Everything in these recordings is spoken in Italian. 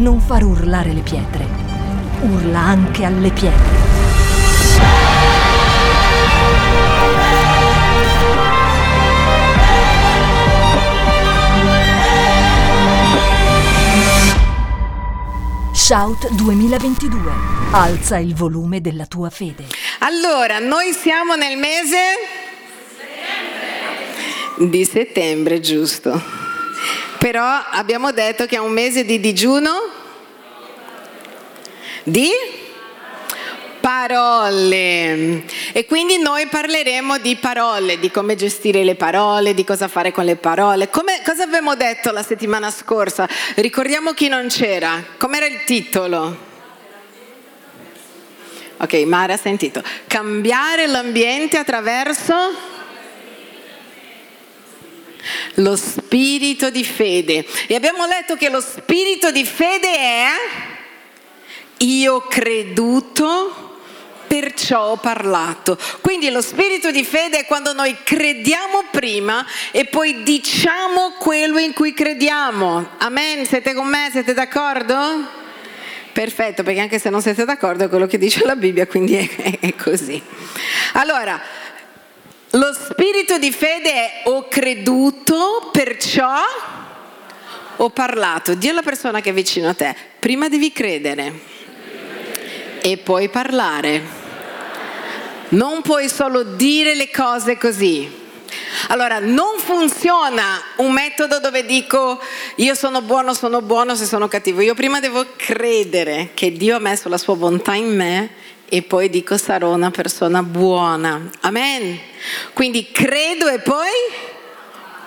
non far urlare le pietre. Urla anche alle pietre. Shout 2022. Alza il volume della tua fede. Allora, noi siamo nel mese di settembre, giusto. Però abbiamo detto che è un mese di digiuno di parole. E quindi noi parleremo di parole, di come gestire le parole, di cosa fare con le parole. Come, cosa abbiamo detto la settimana scorsa? Ricordiamo chi non c'era. Com'era il titolo? Ok, Mara ha sentito. Cambiare l'ambiente attraverso lo spirito di fede. E abbiamo letto che lo spirito di fede è io creduto perciò ho parlato. Quindi lo spirito di fede è quando noi crediamo prima e poi diciamo quello in cui crediamo. Amen, siete con me? Siete d'accordo? Perfetto, perché anche se non siete d'accordo è quello che dice la Bibbia, quindi è, è così. Allora, lo spirito di fede è ho creduto, perciò ho parlato. Dio alla persona che è vicino a te, prima devi credere e poi parlare. Non puoi solo dire le cose così. Allora, non funziona un metodo dove dico io sono buono, sono buono se sono cattivo. Io prima devo credere che Dio ha messo la sua bontà in me e poi dico sarò una persona buona. Amen. Quindi credo e poi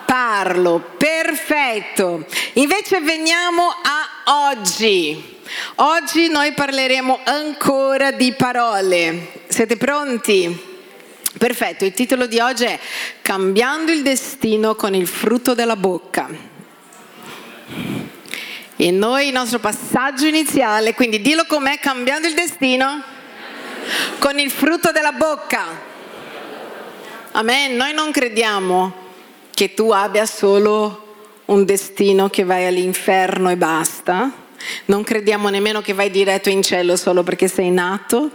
parlo. Perfetto. Invece veniamo a oggi. Oggi noi parleremo ancora di parole. Siete pronti? Perfetto, il titolo di oggi è Cambiando il destino con il frutto della bocca. E noi il nostro passaggio iniziale, quindi dillo com'è cambiando il destino con il frutto della bocca. Amen, noi non crediamo che tu abbia solo un destino che vai all'inferno e basta. Non crediamo nemmeno che vai diretto in cielo solo perché sei nato.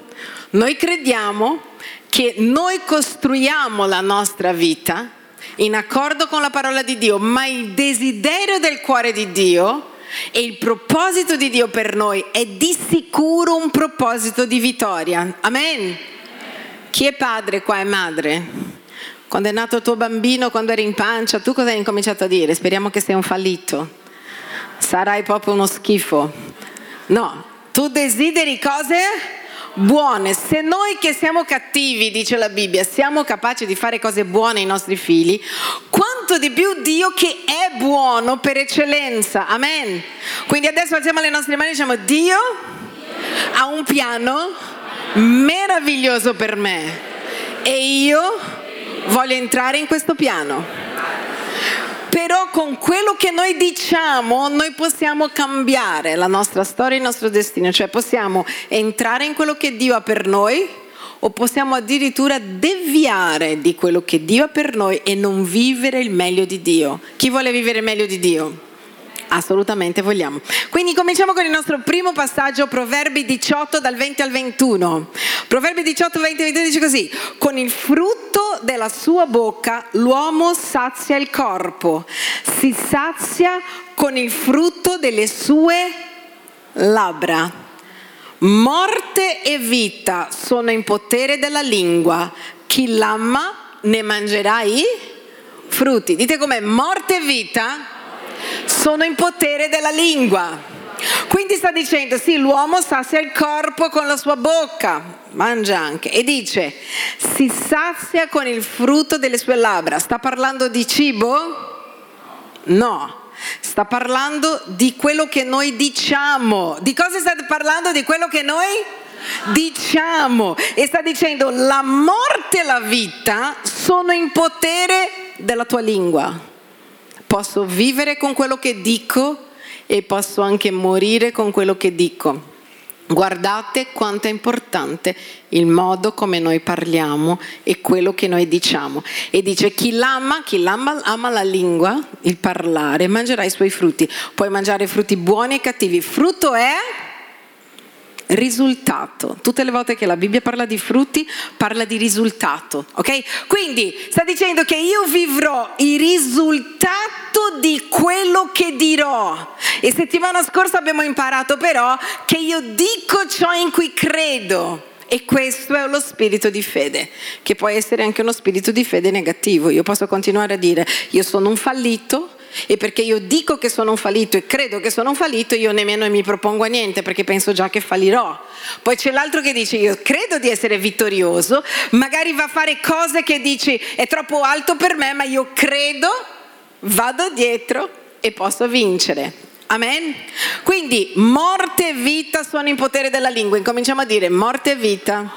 Noi crediamo che noi costruiamo la nostra vita in accordo con la parola di Dio, ma il desiderio del cuore di Dio e il proposito di Dio per noi è di sicuro un proposito di vittoria. Amen. Chi è padre qua è madre? Quando è nato tuo bambino, quando eri in pancia, tu cosa hai incominciato a dire? Speriamo che sia un fallito. Sarai proprio uno schifo. No, tu desideri cose buone. Se noi che siamo cattivi, dice la Bibbia, siamo capaci di fare cose buone ai nostri figli, quanto di più Dio che è buono per eccellenza. Amen. Quindi adesso alziamo le nostre mani e diciamo Dio ha un piano meraviglioso per me e io voglio entrare in questo piano. Però con quello che noi diciamo noi possiamo cambiare la nostra storia e il nostro destino, cioè possiamo entrare in quello che Dio ha per noi o possiamo addirittura deviare di quello che Dio ha per noi e non vivere il meglio di Dio. Chi vuole vivere il meglio di Dio? Assolutamente vogliamo. Quindi cominciamo con il nostro primo passaggio, Proverbi 18 dal 20 al 21. Proverbi 18, 20 21 dice così, con il frutto della sua bocca l'uomo sazia il corpo, si sazia con il frutto delle sue labbra. Morte e vita sono in potere della lingua, chi l'ama ne mangerà i frutti. Dite com'è, morte e vita sono in potere della lingua. Quindi sta dicendo, sì, l'uomo sazia il corpo con la sua bocca, mangia anche, e dice, si sazia con il frutto delle sue labbra. Sta parlando di cibo? No, sta parlando di quello che noi diciamo. Di cosa sta parlando? Di quello che noi diciamo. E sta dicendo, la morte e la vita sono in potere della tua lingua. Posso vivere con quello che dico e posso anche morire con quello che dico. Guardate quanto è importante il modo come noi parliamo e quello che noi diciamo. E dice chi l'ama, chi l'ama ama la lingua, il parlare, mangerà i suoi frutti. Puoi mangiare frutti buoni e cattivi. Frutto è risultato. Tutte le volte che la Bibbia parla di frutti, parla di risultato, ok? Quindi sta dicendo che io vivrò il risultato di quello che dirò. E settimana scorsa abbiamo imparato però che io dico ciò in cui credo. E questo è lo spirito di fede, che può essere anche uno spirito di fede negativo. Io posso continuare a dire io sono un fallito, e perché io dico che sono un fallito e credo che sono un fallito, io nemmeno mi propongo a niente perché penso già che fallirò. Poi c'è l'altro che dice io credo di essere vittorioso, magari va a fare cose che dici è troppo alto per me, ma io credo, vado dietro e posso vincere. Amen? Quindi morte e vita sono in potere della lingua. Incominciamo a dire morte e vita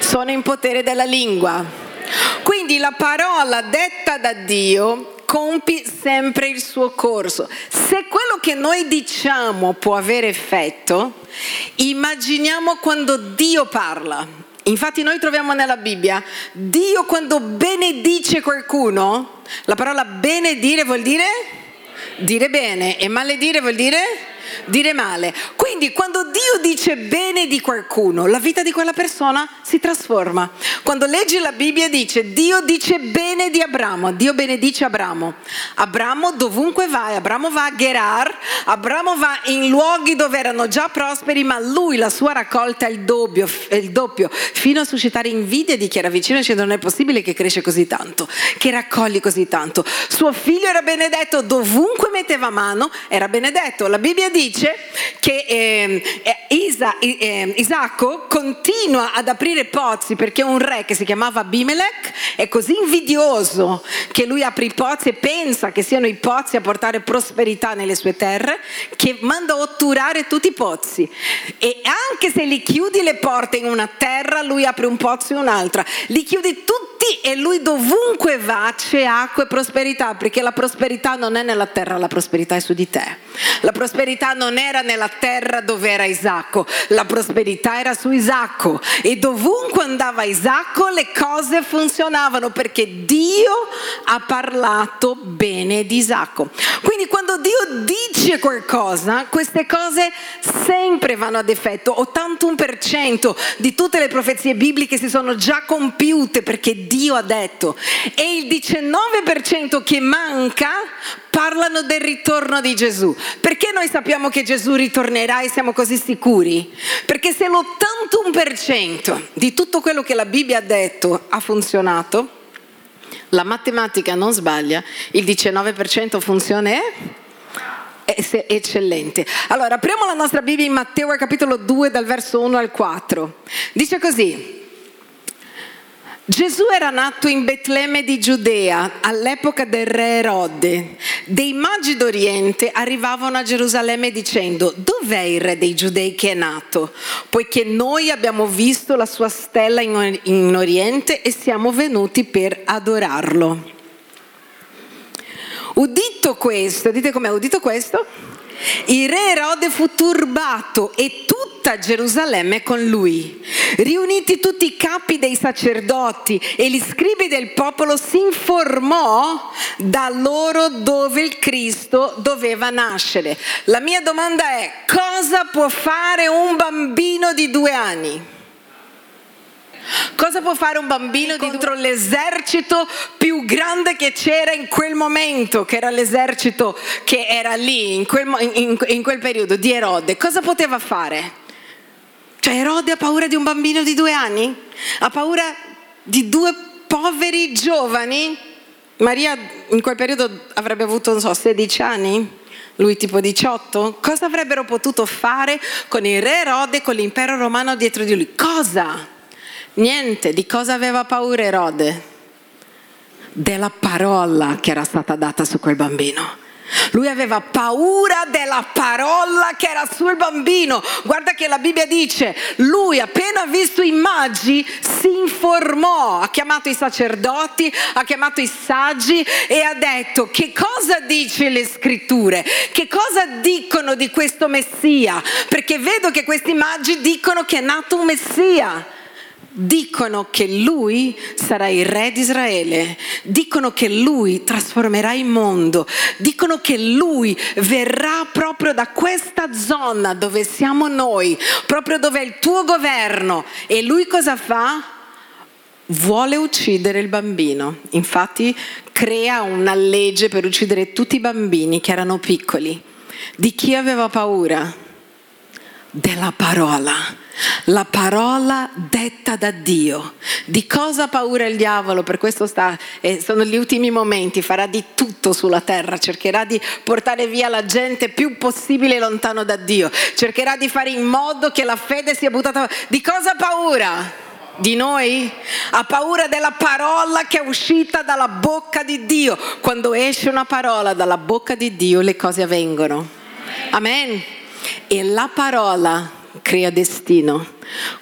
sono in potere della lingua. Quindi la parola detta da Dio compi sempre il suo corso. Se quello che noi diciamo può avere effetto, immaginiamo quando Dio parla. Infatti noi troviamo nella Bibbia, Dio quando benedice qualcuno, la parola benedire vuol dire dire bene e maledire vuol dire dire male. Quindi quando Dio dice bene di qualcuno, la vita di quella persona si trasforma. Quando leggi la Bibbia dice Dio dice bene di Abramo, Dio benedice Abramo. Abramo dovunque va, Abramo va a Gerar, Abramo va in luoghi dove erano già prosperi, ma lui la sua raccolta è il doppio, è il doppio fino a suscitare invidia di chi era vicino dicendo non è possibile che cresce così tanto, che raccogli così tanto. Suo figlio era benedetto dovunque metteva mano, era benedetto. La Bibbia dice dice che eh, Isa, eh, Isacco continua ad aprire pozzi perché un re che si chiamava Abimelech è così invidioso che lui apre i pozzi e pensa che siano i pozzi a portare prosperità nelle sue terre che manda otturare tutti i pozzi. E anche se li chiudi le porte in una terra lui apre un pozzo in un'altra. Li chiudi tutti e lui dovunque va c'è acqua e prosperità perché la prosperità non è nella terra la prosperità è su di te la prosperità non era nella terra dove era Isacco, la prosperità era su Isacco e dovunque andava Isacco le cose funzionavano perché Dio ha parlato bene di Isacco. Quindi quando Dio dice qualcosa, queste cose sempre vanno ad effetto. 81% di tutte le profezie bibliche si sono già compiute perché Dio ha detto e il 19% che manca parlano del ritorno di Gesù. Perché noi sappiamo che Gesù ritornerà e siamo così sicuri? Perché se l'81% di tutto quello che la Bibbia ha detto ha funzionato, la matematica non sbaglia, il 19% funziona è eccellente. Allora, apriamo la nostra Bibbia in Matteo capitolo 2 dal verso 1 al 4. Dice così. Gesù era nato in Betlemme di Giudea all'epoca del re Erode. Dei magi d'Oriente arrivavano a Gerusalemme dicendo dov'è il re dei giudei che è nato? Poiché noi abbiamo visto la sua stella in, in Oriente e siamo venuti per adorarlo. Udito questo, dite com'è udito questo? Il re Erode fu turbato e tutta Gerusalemme con lui. Riuniti tutti i capi dei sacerdoti e gli scribi del popolo, si informò da loro dove il Cristo doveva nascere. La mia domanda è, cosa può fare un bambino di due anni? Cosa può fare un bambino contro l'esercito più grande che c'era in quel momento, che era l'esercito che era lì in quel, in, in quel periodo di Erode? Cosa poteva fare? Cioè Erode ha paura di un bambino di due anni? Ha paura di due poveri giovani? Maria in quel periodo avrebbe avuto, non so, 16 anni? lui tipo 18, cosa avrebbero potuto fare con il re Erode, con l'impero romano dietro di lui? Cosa? Niente, di cosa aveva paura Erode? Della parola che era stata data su quel bambino. Lui aveva paura della parola che era sul bambino. Guarda che la Bibbia dice, lui appena visto immagini si informò, ha chiamato i sacerdoti, ha chiamato i saggi e ha detto che cosa dice le scritture, che cosa dicono di questo Messia, perché vedo che questi immagini dicono che è nato un Messia dicono che lui sarà il re di Israele, dicono che lui trasformerà il mondo, dicono che lui verrà proprio da questa zona dove siamo noi, proprio dove è il tuo governo. E lui cosa fa? Vuole uccidere il bambino. Infatti crea una legge per uccidere tutti i bambini che erano piccoli. Di chi aveva paura? Della parola la parola detta da Dio. Di cosa ha paura il diavolo? Per questo sta, eh, sono gli ultimi momenti, farà di tutto sulla terra, cercherà di portare via la gente più possibile lontano da Dio, cercherà di fare in modo che la fede sia buttata. Di cosa ha paura? Di noi? Ha paura della parola che è uscita dalla bocca di Dio. Quando esce una parola dalla bocca di Dio le cose avvengono. Amen. E la parola crea destino.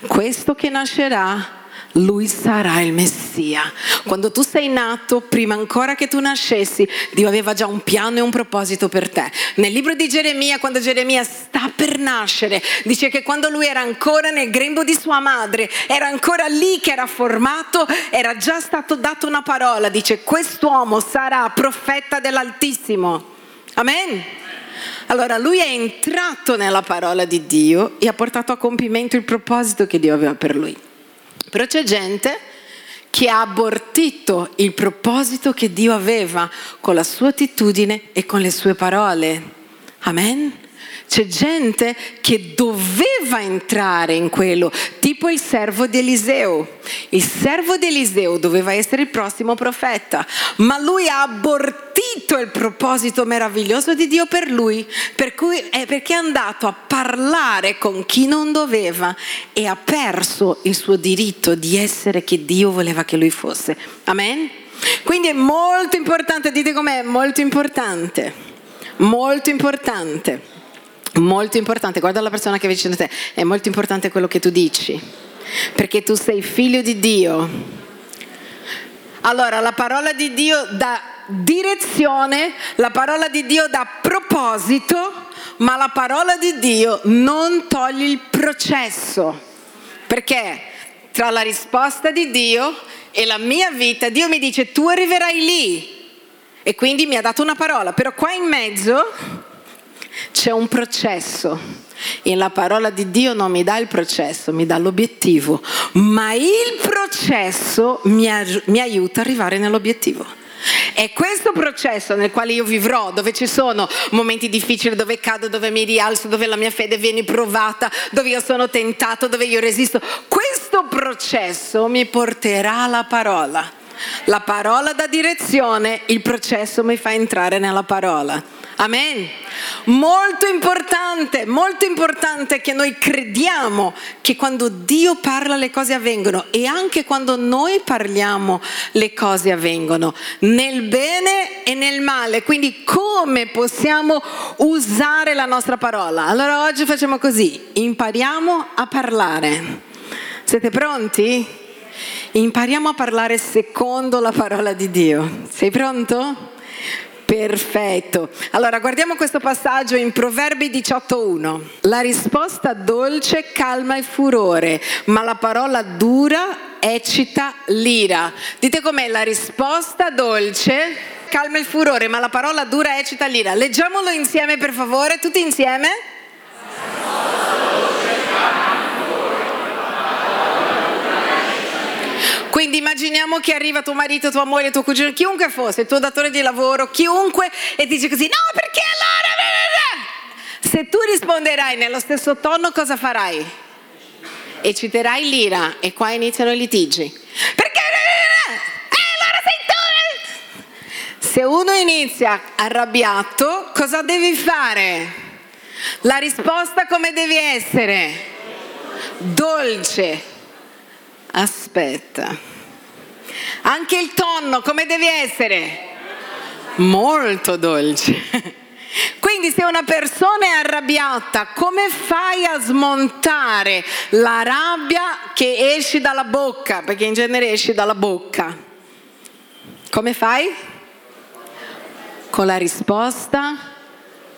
Questo che nascerà lui sarà il Messia. Quando tu sei nato, prima ancora che tu nascessi, Dio aveva già un piano e un proposito per te. Nel libro di Geremia, quando Geremia sta per nascere, dice che quando lui era ancora nel grembo di sua madre, era ancora lì che era formato, era già stato dato una parola, dice quest'uomo sarà profeta dell'Altissimo. Amen. Allora lui è entrato nella parola di Dio e ha portato a compimento il proposito che Dio aveva per lui. Però c'è gente che ha abortito il proposito che Dio aveva con la sua attitudine e con le sue parole. Amen. C'è gente che doveva entrare in quello, tipo il servo di Eliseo. Il servo di Eliseo doveva essere il prossimo profeta, ma lui ha abortito il proposito meraviglioso di Dio per lui, per cui è perché è andato a parlare con chi non doveva e ha perso il suo diritto di essere chi Dio voleva che lui fosse. Amen? Quindi è molto importante, dite com'è, molto importante, molto importante Molto importante, guarda la persona che è vicino a te, è molto importante quello che tu dici, perché tu sei figlio di Dio. Allora, la parola di Dio dà direzione, la parola di Dio dà proposito, ma la parola di Dio non toglie il processo, perché? Tra la risposta di Dio e la mia vita, Dio mi dice tu arriverai lì. E quindi mi ha dato una parola, però qua in mezzo c'è un processo e la parola di Dio non mi dà il processo, mi dà l'obiettivo, ma il processo mi, mi aiuta ad arrivare nell'obiettivo. È questo processo nel quale io vivrò, dove ci sono momenti difficili, dove cado, dove mi rialzo, dove la mia fede viene provata, dove io sono tentato, dove io resisto. Questo processo mi porterà alla parola. La parola dà direzione, il processo mi fa entrare nella parola. Amen. Molto importante, molto importante che noi crediamo che quando Dio parla le cose avvengono e anche quando noi parliamo le cose avvengono, nel bene e nel male. Quindi come possiamo usare la nostra parola? Allora oggi facciamo così, impariamo a parlare. Siete pronti? Impariamo a parlare secondo la parola di Dio. Sei pronto? Perfetto. Allora guardiamo questo passaggio in Proverbi 18.1. La risposta dolce calma il furore, ma la parola dura eccita l'ira. Dite com'è la risposta dolce calma il furore, ma la parola dura eccita l'ira. Leggiamolo insieme per favore, tutti insieme. Quindi immaginiamo che arriva tuo marito, tua moglie, tuo cugino, chiunque fosse, il tuo datore di lavoro, chiunque, e dice così, no perché allora... Se tu risponderai nello stesso tono, cosa farai? E citerai l'ira e qua iniziano i litigi. Perché... Eh, allora sei tu! Se uno inizia arrabbiato, cosa devi fare? La risposta come devi essere? Dolce Aspetta. Anche il tonno come deve essere? Molto dolce. Quindi se una persona è arrabbiata, come fai a smontare la rabbia che esce dalla bocca? Perché in genere esce dalla bocca. Come fai? Con la risposta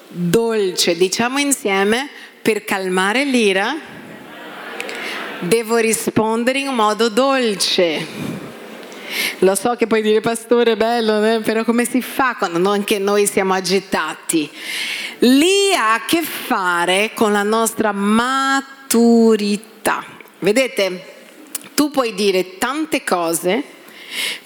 dolce. Diciamo insieme, per calmare l'ira, devo rispondere in modo dolce. Lo so che puoi dire pastore è bello, eh? però come si fa quando anche noi siamo agitati? Lì ha a che fare con la nostra maturità. Vedete, tu puoi dire tante cose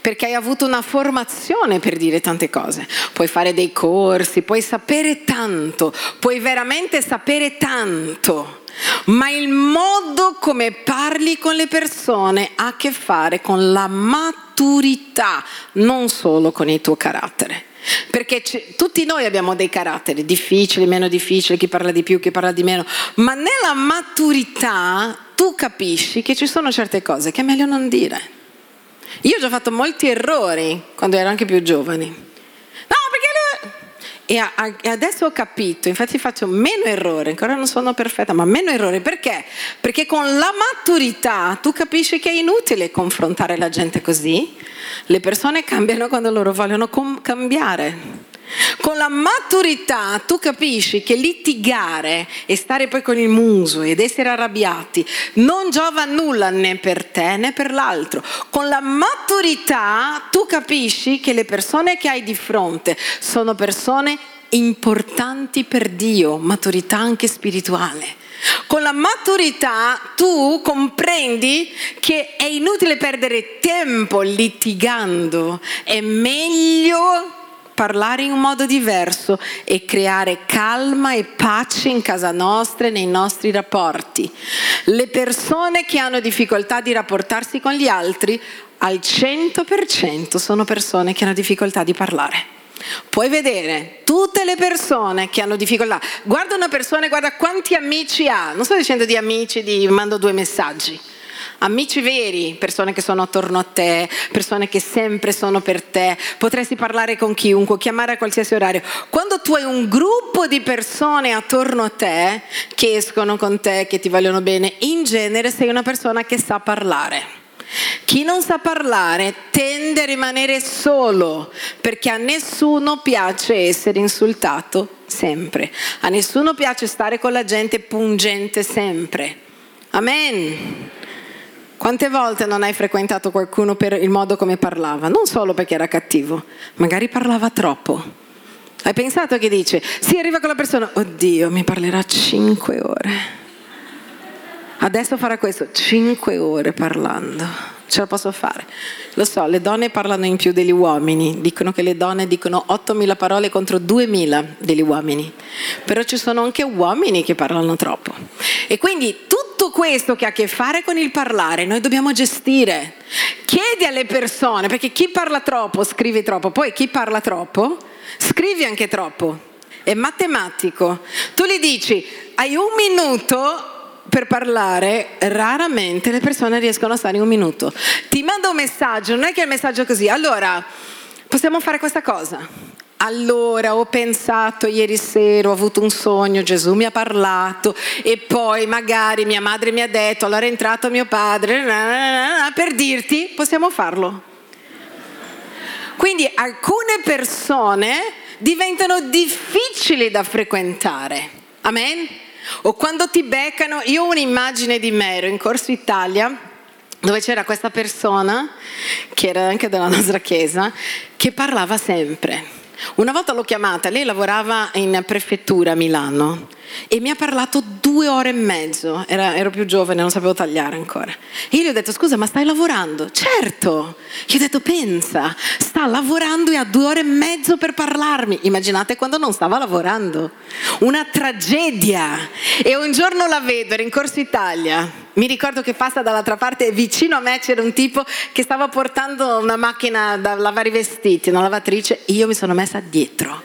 perché hai avuto una formazione per dire tante cose. Puoi fare dei corsi, puoi sapere tanto, puoi veramente sapere tanto ma il modo come parli con le persone ha a che fare con la maturità, non solo con il tuo carattere. Perché tutti noi abbiamo dei caratteri difficili, meno difficili, chi parla di più, chi parla di meno, ma nella maturità tu capisci che ci sono certe cose che è meglio non dire. Io ho già fatto molti errori quando ero anche più giovane e, a, a, adesso ho capito, infatti faccio meno errori, ancora non sono perfetta, ma meno errori. Perché? Perché con la maturità tu capisci che è inutile confrontare la gente così. Le persone cambiano quando loro vogliono com- cambiare. Con la maturità tu capisci che litigare e stare poi con il muso ed essere arrabbiati non giova nulla né per te né per l'altro. Con la maturità tu capisci che le persone che hai di fronte sono persone importanti per Dio, maturità anche spirituale. Con la maturità tu comprendi che è inutile perdere tempo litigando, è meglio parlare in un modo diverso e creare calma e pace in casa nostra e nei nostri rapporti. Le persone che hanno difficoltà di rapportarsi con gli altri al 100% sono persone che hanno difficoltà di parlare. Puoi vedere tutte le persone che hanno difficoltà. Guarda una persona e guarda quanti amici ha. Non sto dicendo di amici, di mando due messaggi amici veri, persone che sono attorno a te, persone che sempre sono per te, potresti parlare con chiunque, chiamare a qualsiasi orario. Quando tu hai un gruppo di persone attorno a te che escono con te, che ti vogliono bene, in genere sei una persona che sa parlare. Chi non sa parlare tende a rimanere solo perché a nessuno piace essere insultato sempre, a nessuno piace stare con la gente pungente sempre. Amen. Quante volte non hai frequentato qualcuno per il modo come parlava? Non solo perché era cattivo, magari parlava troppo. Hai pensato che dice, si arriva con la persona, oddio, mi parlerà cinque ore. Adesso farà questo, cinque ore parlando. Ce la posso fare. Lo so, le donne parlano in più degli uomini, dicono che le donne dicono 8.000 parole contro 2.000 degli uomini, però ci sono anche uomini che parlano troppo. E quindi tu tutto questo che ha a che fare con il parlare noi dobbiamo gestire. Chiedi alle persone, perché chi parla troppo scrive troppo, poi chi parla troppo scrive anche troppo. È matematico. Tu gli dici, hai un minuto per parlare, raramente le persone riescono a stare in un minuto. Ti mando un messaggio, non è che il messaggio è così. Allora, possiamo fare questa cosa allora ho pensato ieri sera, ho avuto un sogno, Gesù mi ha parlato e poi magari mia madre mi ha detto, allora è entrato mio padre, per dirti possiamo farlo. Quindi alcune persone diventano difficili da frequentare. Amen? O quando ti beccano, io ho un'immagine di me, ero in Corso Italia, dove c'era questa persona, che era anche della nostra chiesa, che parlava sempre una volta l'ho chiamata, lei lavorava in prefettura a Milano e mi ha parlato due ore e mezzo, Era, ero più giovane, non sapevo tagliare ancora. E io gli ho detto, scusa, ma stai lavorando? Certo! Gli ho detto, pensa, sta lavorando e ha due ore e mezzo per parlarmi. Immaginate quando non stava lavorando. Una tragedia. E un giorno la vedo, era in Corso Italia, mi ricordo che passa dall'altra parte e vicino a me c'era un tipo che stava portando una macchina da lavare i vestiti, una lavatrice, io mi sono messa dietro.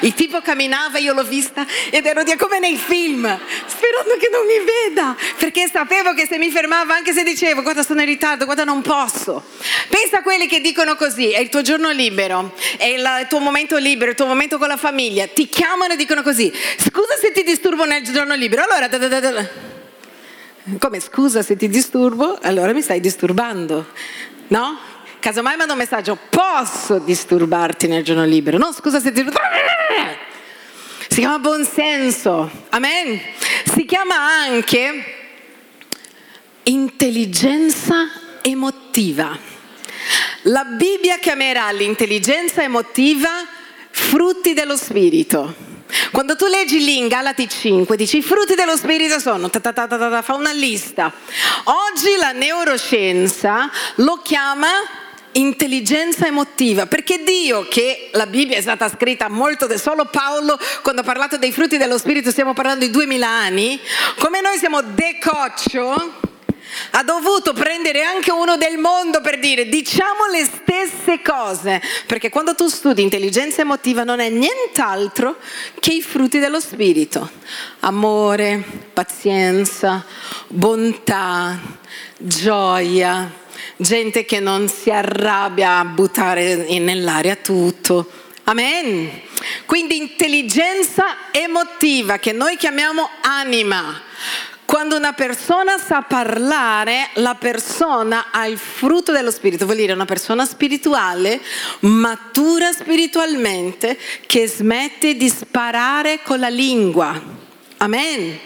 Il tipo camminava, io l'ho vista ed ero di come nei film, sperando che non mi veda, perché sapevo che se mi fermava, anche se dicevo guarda sono in ritardo, guarda non posso. Pensa a quelli che dicono così, è il tuo giorno libero, è il tuo momento libero, il tuo momento con la famiglia, ti chiamano e dicono così, scusa se ti disturbo nel giorno libero, allora... Da, da, da, come scusa se ti disturbo, allora mi stai disturbando, no? Casomai mando un messaggio, posso disturbarti nel giorno libero? No, scusa se ti... Si chiama buonsenso, amen? Si chiama anche intelligenza emotiva. La Bibbia chiamerà l'intelligenza emotiva frutti dello spirito. Quando tu leggi lì in Galati 5, dici i frutti dello Spirito sono, ta ta ta fa una lista. Oggi la neuroscienza lo chiama intelligenza emotiva, perché Dio, che la Bibbia è stata scritta molto, solo Paolo quando ha parlato dei frutti dello Spirito, stiamo parlando di duemila anni, come noi siamo decoccio, ha dovuto prendere anche uno del mondo per dire diciamo le stesse cose, perché quando tu studi intelligenza emotiva non è nient'altro che i frutti dello spirito, amore, pazienza, bontà, gioia, gente che non si arrabbia a buttare nell'aria tutto. Amen. Quindi intelligenza emotiva che noi chiamiamo anima quando una persona sa parlare, la persona ha il frutto dello spirito, vuol dire una persona spirituale, matura spiritualmente, che smette di sparare con la lingua. Amen.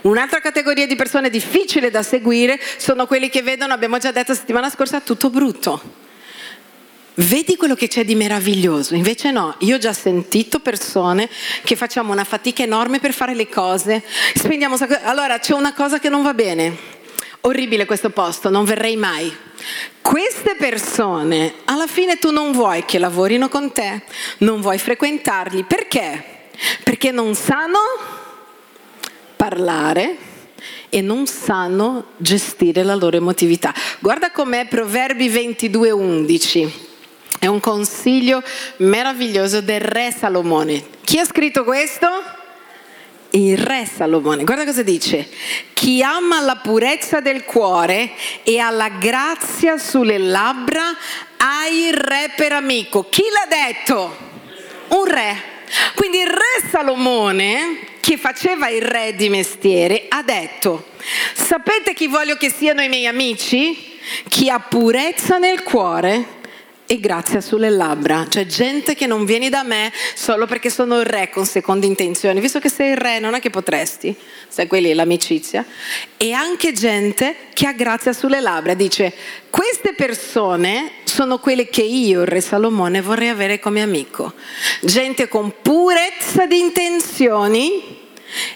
Un'altra categoria di persone difficile da seguire sono quelli che vedono, abbiamo già detto settimana scorsa, tutto brutto vedi quello che c'è di meraviglioso. Invece no, io ho già sentito persone che facciamo una fatica enorme per fare le cose, spendiamo allora c'è una cosa che non va bene. Orribile questo posto, non verrei mai. Queste persone, alla fine tu non vuoi che lavorino con te, non vuoi frequentarli. Perché? Perché non sanno parlare e non sanno gestire la loro emotività. Guarda com'è Proverbi 22:11. È un consiglio meraviglioso del re Salomone. Chi ha scritto questo? Il re Salomone. Guarda cosa dice. Chi ama la purezza del cuore e ha la grazia sulle labbra ha il re per amico. Chi l'ha detto? Un re. Quindi il re Salomone, che faceva il re di mestiere, ha detto, sapete chi voglio che siano i miei amici? Chi ha purezza nel cuore e grazia sulle labbra. C'è gente che non vieni da me solo perché sono il re con seconde intenzioni, visto che sei il re non è che potresti, sai quelli l'amicizia. E anche gente che ha grazia sulle labbra, dice queste persone sono quelle che io, il re Salomone, vorrei avere come amico. Gente con purezza di intenzioni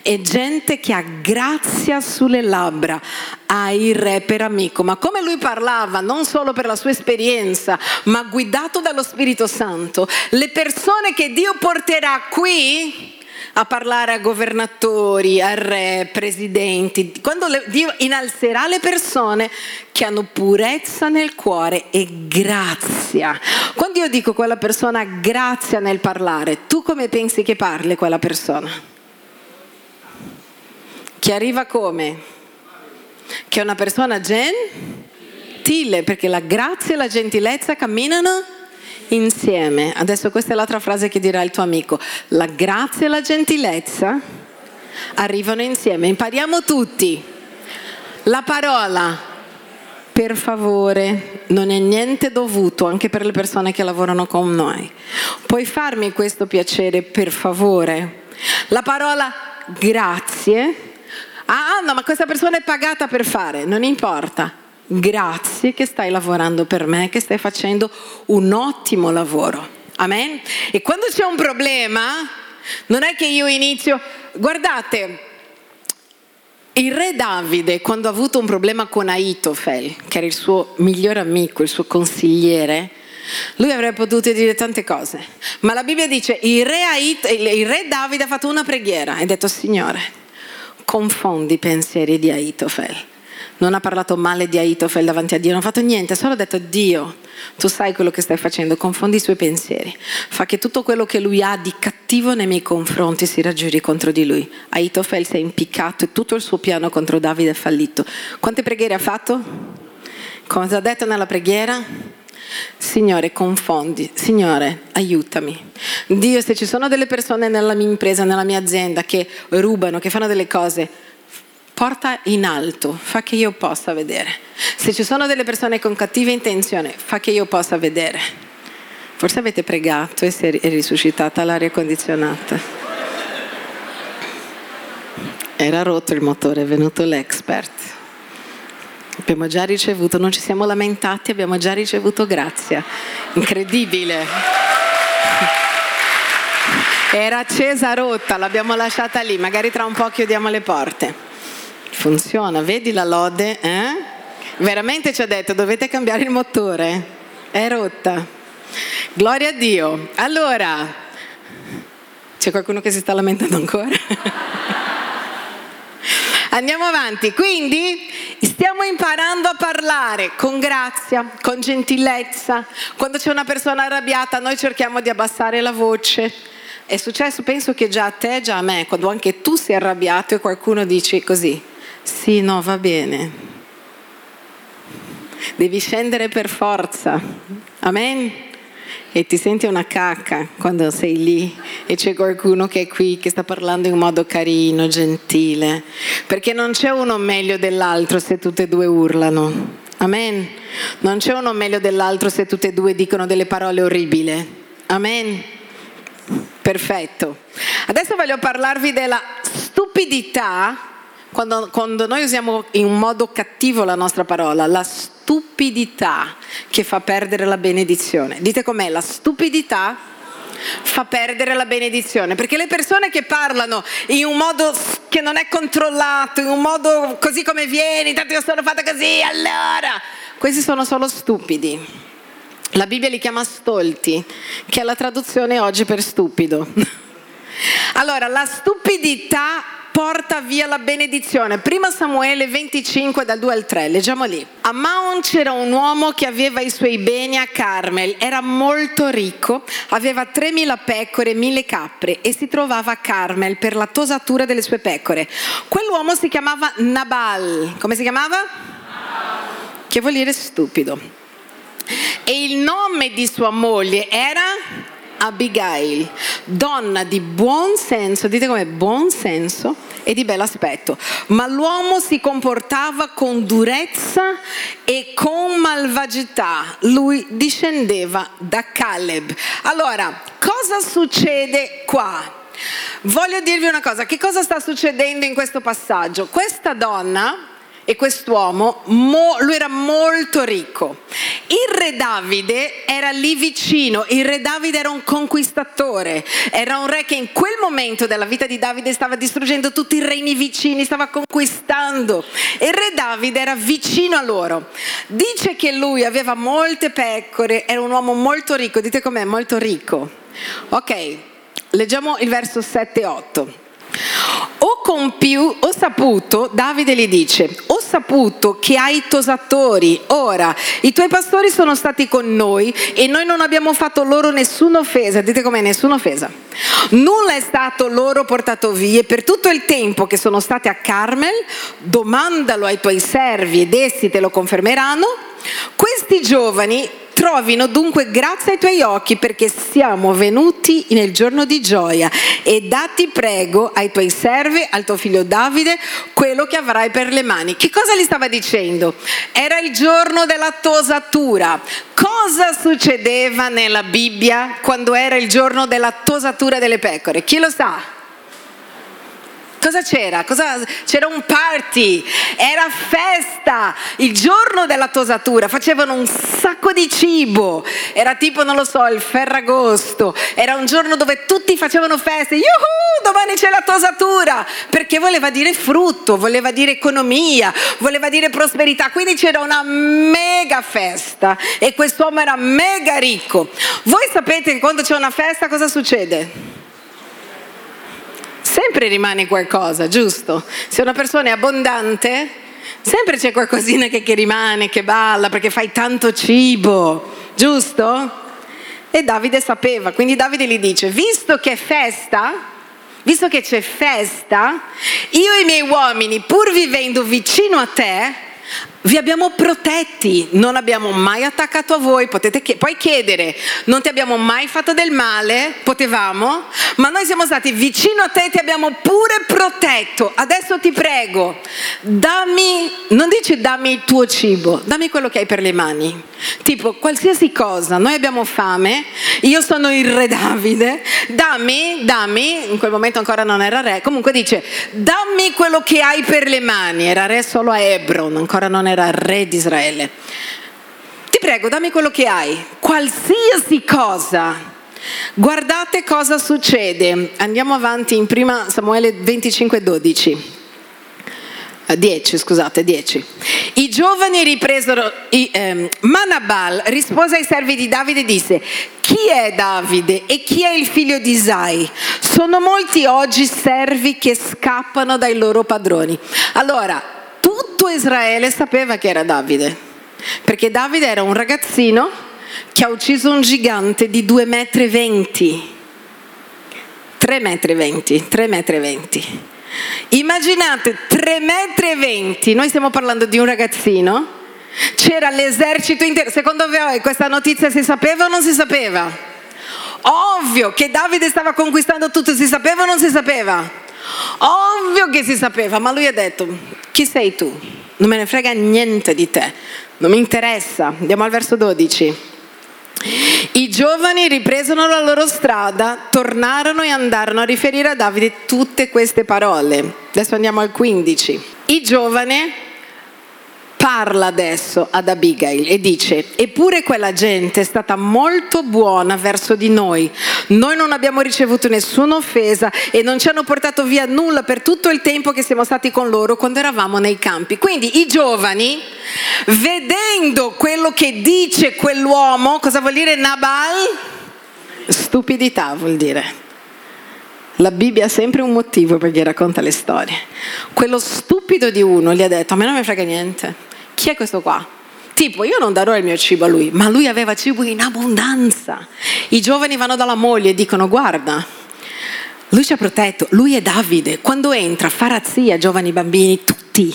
e gente che ha grazia sulle labbra, ha il re per amico. Ma come lui parlava, non solo per la sua esperienza, ma guidato dallo Spirito Santo, le persone che Dio porterà qui a parlare a governatori, a re, presidenti, quando Dio innalzerà le persone che hanno purezza nel cuore e grazia. Quando io dico quella persona ha grazia nel parlare, tu come pensi che parli quella persona? Che arriva come? Che è una persona gentile, perché la grazia e la gentilezza camminano insieme. Adesso questa è l'altra frase che dirà il tuo amico. La grazia e la gentilezza arrivano insieme. Impariamo tutti. La parola, per favore, non è niente dovuto anche per le persone che lavorano con noi. Puoi farmi questo piacere, per favore? La parola grazie Ah, no, ma questa persona è pagata per fare, non importa. Grazie che stai lavorando per me, che stai facendo un ottimo lavoro. Amen? E quando c'è un problema, non è che io inizio, guardate, il re Davide, quando ha avuto un problema con Aitofel, che era il suo migliore amico, il suo consigliere, lui avrebbe potuto dire tante cose, ma la Bibbia dice, il re, Ait- il re Davide ha fatto una preghiera e ha detto, Signore, confondi i pensieri di Aitofel. non ha parlato male di Aitofel davanti a Dio, non ha fatto niente, ha solo detto Dio, tu sai quello che stai facendo, confondi i suoi pensieri, fa che tutto quello che lui ha di cattivo nei miei confronti si raggiri contro di lui. Aitofel si è impiccato e tutto il suo piano contro Davide è fallito. Quante preghiere ha fatto? Come ha detto nella preghiera? Signore, confondi, Signore, aiutami. Dio, se ci sono delle persone nella mia impresa, nella mia azienda che rubano, che fanno delle cose, porta in alto, fa che io possa vedere. Se ci sono delle persone con cattiva intenzione, fa che io possa vedere. Forse avete pregato e si è risuscitata l'aria condizionata. Era rotto il motore, è venuto l'expert. Abbiamo già ricevuto, non ci siamo lamentati, abbiamo già ricevuto grazia. Incredibile. Era accesa rotta, l'abbiamo lasciata lì, magari tra un po' chiudiamo le porte. Funziona, vedi la lode? Eh? Veramente ci ha detto dovete cambiare il motore, è rotta. Gloria a Dio. Allora, c'è qualcuno che si sta lamentando ancora? Andiamo avanti, quindi stiamo imparando a parlare con grazia, con gentilezza. Quando c'è una persona arrabbiata noi cerchiamo di abbassare la voce. È successo, penso che già a te, già a me, quando anche tu sei arrabbiato e qualcuno dice così, sì, no, va bene. Devi scendere per forza. Amen. E ti senti una cacca quando sei lì e c'è qualcuno che è qui che sta parlando in modo carino, gentile. Perché non c'è uno meglio dell'altro se tutte e due urlano. Amen. Non c'è uno meglio dell'altro se tutte e due dicono delle parole orribili. Amen. Perfetto. Adesso voglio parlarvi della stupidità quando, quando noi usiamo in un modo cattivo la nostra parola, la stupidità che fa perdere la benedizione. Dite com'è, la stupidità fa perdere la benedizione, perché le persone che parlano in un modo che non è controllato, in un modo così come vieni, tanto io sono fatta così, allora, questi sono solo stupidi. La Bibbia li chiama stolti, che è la traduzione oggi per stupido. Allora, la stupidità porta via la benedizione. Prima Samuele 25 dal 2 al 3, leggiamo lì. A Maon c'era un uomo che aveva i suoi beni a Carmel, era molto ricco, aveva 3.000 pecore e 1.000 capre e si trovava a Carmel per la tosatura delle sue pecore. Quell'uomo si chiamava Nabal. Come si chiamava? Che vuol dire stupido. E il nome di sua moglie era Abigail, donna di buon senso, dite come buon senso e di bell'aspetto, ma l'uomo si comportava con durezza e con malvagità. Lui discendeva da Caleb. Allora, cosa succede qua? Voglio dirvi una cosa, che cosa sta succedendo in questo passaggio? Questa donna e quest'uomo, mo, lui era molto ricco. Il re Davide era lì vicino, il re Davide era un conquistatore, era un re che in quel momento della vita di Davide stava distruggendo tutti i regni vicini, stava conquistando. E il re Davide era vicino a loro. Dice che lui aveva molte pecore, era un uomo molto ricco, dite com'è, molto ricco. Ok, leggiamo il verso 7 e 8. Ho compiu, ho saputo, Davide gli dice, ho saputo che hai tosatori, ora i tuoi pastori sono stati con noi e noi non abbiamo fatto loro nessuna offesa, dite com'è nessuna offesa. Nulla è stato loro portato via per tutto il tempo che sono stati a Carmel, domandalo ai tuoi servi ed essi te lo confermeranno. Questi giovani trovino dunque grazia ai tuoi occhi perché siamo venuti nel giorno di gioia e dati prego ai tuoi servi, al tuo figlio Davide, quello che avrai per le mani. Che cosa gli stava dicendo? Era il giorno della tosatura. Cosa succedeva nella Bibbia quando era il giorno della tosatura delle pecore? Chi lo sa? Cosa c'era? Cosa... C'era un party, era festa, il giorno della tosatura, facevano un sacco di cibo, era tipo, non lo so, il Ferragosto, era un giorno dove tutti facevano feste, Yuhu, domani c'è la tosatura, perché voleva dire frutto, voleva dire economia, voleva dire prosperità, quindi c'era una mega festa e quest'uomo era mega ricco. Voi sapete che quando c'è una festa cosa succede? Sempre rimane qualcosa, giusto? Se una persona è abbondante, Sempre c'è qualcosina che, che rimane, che balla, perché fai tanto cibo, giusto? E Davide sapeva, quindi Davide gli dice, visto che è festa, visto che c'è festa, io e i miei uomini, pur vivendo vicino a te, vi abbiamo protetti, non abbiamo mai attaccato a voi, potete ch- puoi chiedere, non ti abbiamo mai fatto del male, potevamo, ma noi siamo stati vicino a te e ti abbiamo pure protetto. Adesso ti prego, dammi, non dici dammi il tuo cibo, dammi quello che hai per le mani. Tipo, qualsiasi cosa, noi abbiamo fame, io sono il re Davide, dammi, dammi, in quel momento ancora non era re, comunque dice, dammi quello che hai per le mani, era re solo a Hebron, ancora non era era re di Israele. Ti prego, dammi quello che hai, qualsiasi cosa. Guardate cosa succede. Andiamo avanti in prima Samuele 25, 12. 10, scusate, 10. I giovani ripresero, i, ehm, Manabal rispose ai servi di Davide e disse, chi è Davide e chi è il figlio di Isai? Sono molti oggi servi che scappano dai loro padroni. Allora, tutto Israele sapeva che era Davide, perché Davide era un ragazzino che ha ucciso un gigante di 2,20 metri. 3 metri 20, 3 metri 20. Immaginate 3 metri 20, noi stiamo parlando di un ragazzino, c'era l'esercito intero. Secondo voi questa notizia si sapeva o non si sapeva? Ovvio che Davide stava conquistando tutto, si sapeva o non si sapeva? Ovvio che si sapeva, ma lui ha detto, chi sei tu? Non me ne frega niente di te, non mi interessa. Andiamo al verso 12. I giovani ripresero la loro strada, tornarono e andarono a riferire a Davide tutte queste parole. Adesso andiamo al 15. I giovani parla adesso ad Abigail e dice, eppure quella gente è stata molto buona verso di noi, noi non abbiamo ricevuto nessuna offesa e non ci hanno portato via nulla per tutto il tempo che siamo stati con loro quando eravamo nei campi. Quindi i giovani, vedendo quello che dice quell'uomo, cosa vuol dire Nabal? Stupidità vuol dire. La Bibbia ha sempre un motivo per chi racconta le storie. Quello stupido di uno gli ha detto: A me non mi frega niente. Chi è questo qua? Tipo, io non darò il mio cibo a lui, ma lui aveva cibo in abbondanza. I giovani vanno dalla moglie e dicono, guarda, lui ci ha protetto, lui è Davide. Quando entra, fa razzia, giovani bambini, tutti.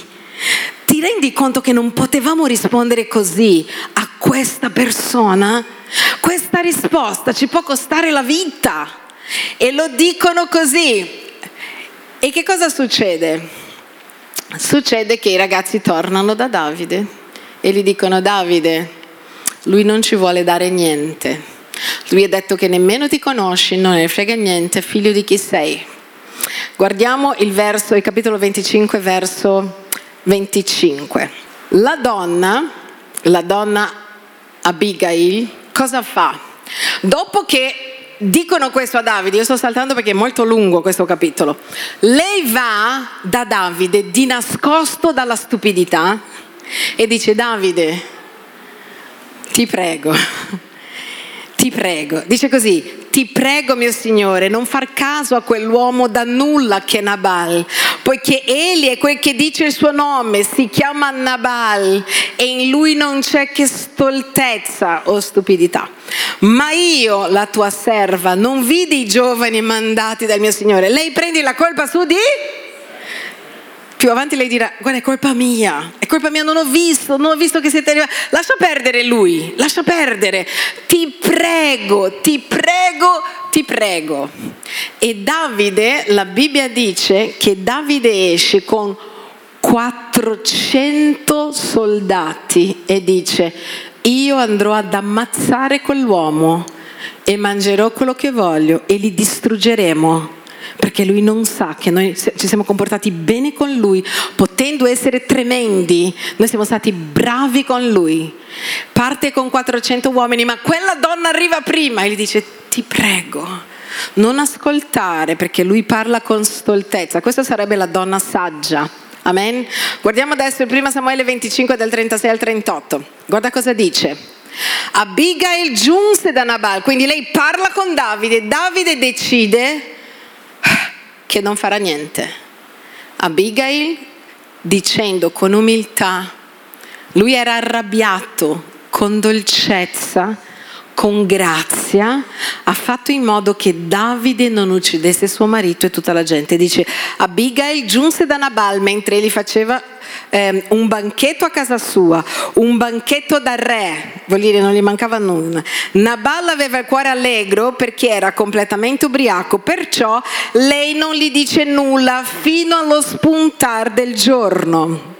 Ti rendi conto che non potevamo rispondere così a questa persona? Questa risposta ci può costare la vita. E lo dicono così. E che cosa succede? Succede che i ragazzi tornano da Davide e gli dicono Davide, lui non ci vuole dare niente. Lui ha detto che nemmeno ti conosci, non ne frega niente, figlio di chi sei. Guardiamo il verso, il capitolo 25, verso 25. La donna, la donna Abigail, cosa fa? Dopo che dicono questo a Davide, io sto saltando perché è molto lungo questo capitolo. Lei va da Davide di nascosto dalla stupidità e dice Davide, ti prego, ti prego, dice così, ti prego mio Signore, non far caso a quell'uomo da nulla che è Nabal, poiché egli è quel che dice il suo nome, si chiama Nabal e in lui non c'è che stoltezza o stupidità. Ma io, la tua serva, non vidi i giovani mandati dal mio Signore. Lei prendi la colpa su di più avanti lei dirà, guarda è colpa mia, è colpa mia, non ho visto, non ho visto che siete arrivati. Lascia perdere lui, lascia perdere. Ti prego, ti prego, ti prego. E Davide, la Bibbia dice che Davide esce con 400 soldati e dice, io andrò ad ammazzare quell'uomo e mangerò quello che voglio e li distruggeremo perché lui non sa che noi ci siamo comportati bene con lui, potendo essere tremendi, noi siamo stati bravi con lui. Parte con 400 uomini, ma quella donna arriva prima e gli dice ti prego. Non ascoltare perché lui parla con stoltezza. Questa sarebbe la donna saggia. Amen. Guardiamo adesso il primo Samuele 25 del 36 al 38. Guarda cosa dice. Abigail giunse da Nabal, quindi lei parla con Davide, Davide decide che non farà niente. Abigail dicendo con umiltà, lui era arrabbiato con dolcezza, con grazia, ha fatto in modo che Davide non uccidesse suo marito e tutta la gente. Dice, Abigail giunse da Nabal mentre egli faceva eh, un banchetto a casa sua, un banchetto da re, vuol dire non gli mancava nulla. Nabal aveva il cuore allegro perché era completamente ubriaco, perciò lei non gli dice nulla fino allo spuntar del giorno.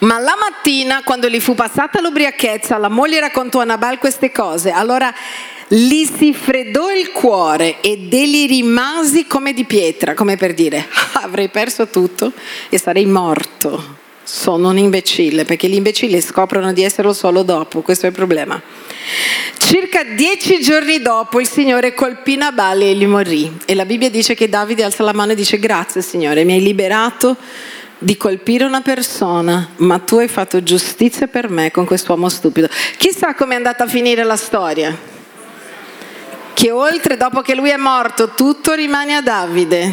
Ma la mattina, quando gli fu passata l'ubriachezza, la moglie raccontò a Nabal queste cose. Allora gli si freddò il cuore ed egli rimasi come di pietra, come per dire, avrei perso tutto e sarei morto. Sono un imbecille, perché gli imbecilli scoprono di esserlo solo dopo, questo è il problema. Circa dieci giorni dopo il Signore colpì Nabal e gli morì. E la Bibbia dice che Davide alza la mano e dice grazie Signore, mi hai liberato di colpire una persona, ma tu hai fatto giustizia per me con quest'uomo stupido. Chissà come è andata a finire la storia. Che oltre, dopo che lui è morto, tutto rimane a Davide,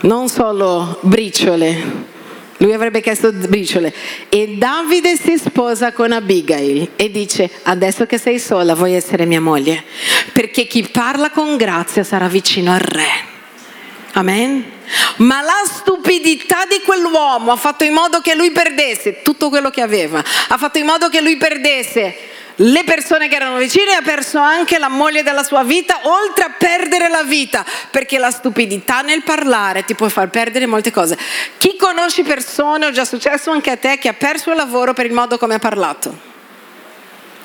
non solo briciole. Lui avrebbe chiesto briciole. E Davide si sposa con Abigail e dice, adesso che sei sola vuoi essere mia moglie? Perché chi parla con grazia sarà vicino al re. Amen. Ma la stupidità di quell'uomo ha fatto in modo che lui perdesse tutto quello che aveva, ha fatto in modo che lui perdesse le persone che erano vicine ha perso anche la moglie della sua vita, oltre a perdere la vita, perché la stupidità nel parlare ti può far perdere molte cose. Chi conosci persone, è già successo anche a te, che ha perso il lavoro per il modo come ha parlato?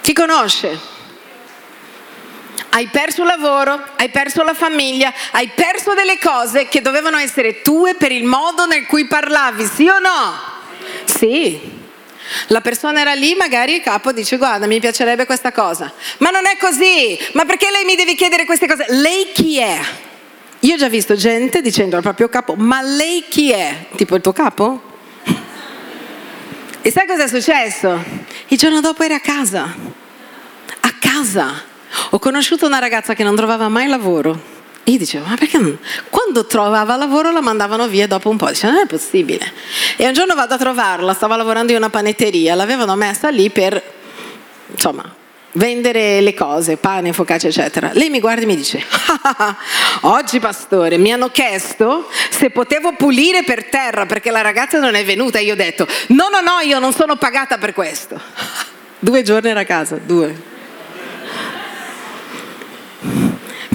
Chi conosce? hai perso il lavoro, hai perso la famiglia, hai perso delle cose che dovevano essere tue per il modo nel cui parlavi, sì o no? Sì. La persona era lì, magari il capo dice guarda mi piacerebbe questa cosa, ma non è così, ma perché lei mi deve chiedere queste cose? Lei chi è? Io ho già visto gente dicendo al proprio capo, ma lei chi è? Tipo il tuo capo? E sai cosa è successo? Il giorno dopo era a casa, a casa ho conosciuto una ragazza che non trovava mai lavoro. Io dicevo, ma perché non? Quando trovava lavoro la mandavano via dopo un po'. Dicevo, non è possibile. E un giorno vado a trovarla, stava lavorando in una panetteria, l'avevano messa lì per, insomma, vendere le cose, pane, focaccia, eccetera. Lei mi guarda e mi dice, ah, oggi pastore mi hanno chiesto se potevo pulire per terra perché la ragazza non è venuta. E io ho detto, no, no, no, io non sono pagata per questo. Due giorni era a casa, due.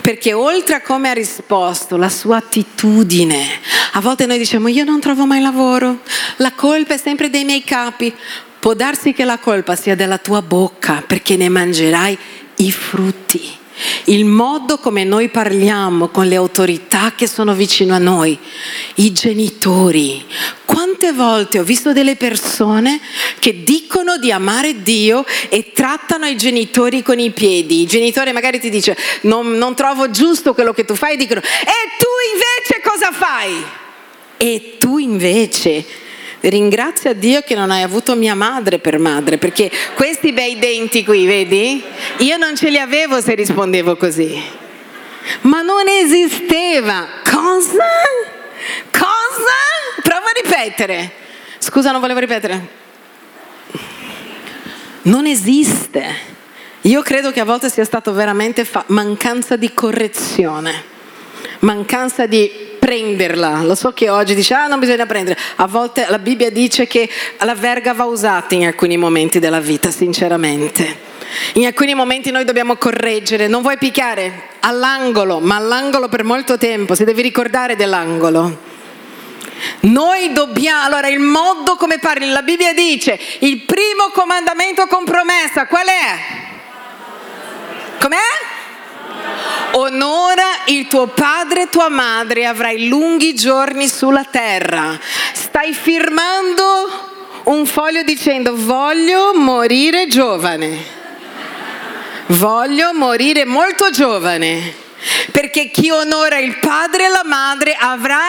Perché oltre a come ha risposto, la sua attitudine, a volte noi diciamo io non trovo mai lavoro, la colpa è sempre dei miei capi, può darsi che la colpa sia della tua bocca perché ne mangerai i frutti il modo come noi parliamo con le autorità che sono vicino a noi, i genitori. Quante volte ho visto delle persone che dicono di amare Dio e trattano i genitori con i piedi. Il genitore magari ti dice non, non trovo giusto quello che tu fai e dicono e tu invece cosa fai? E tu invece Ringrazia Dio che non hai avuto mia madre per madre, perché questi bei denti qui, vedi? Io non ce li avevo se rispondevo così. Ma non esisteva. Cosa? Cosa? Prova a ripetere. Scusa, non volevo ripetere. Non esiste. Io credo che a volte sia stato veramente fa- mancanza di correzione, mancanza di prenderla. Lo so che oggi dice, ah non bisogna prendere. A volte la Bibbia dice che la verga va usata in alcuni momenti della vita, sinceramente. In alcuni momenti noi dobbiamo correggere, non vuoi picchiare all'angolo, ma all'angolo per molto tempo, si deve ricordare dell'angolo. Noi dobbiamo, allora il modo come parli, la Bibbia dice, il primo comandamento con promessa, qual è? Com'è? Onora il tuo padre e tua madre, avrai lunghi giorni sulla terra. Stai firmando un foglio dicendo voglio morire giovane. Voglio morire molto giovane. Perché chi onora il padre e la madre avrà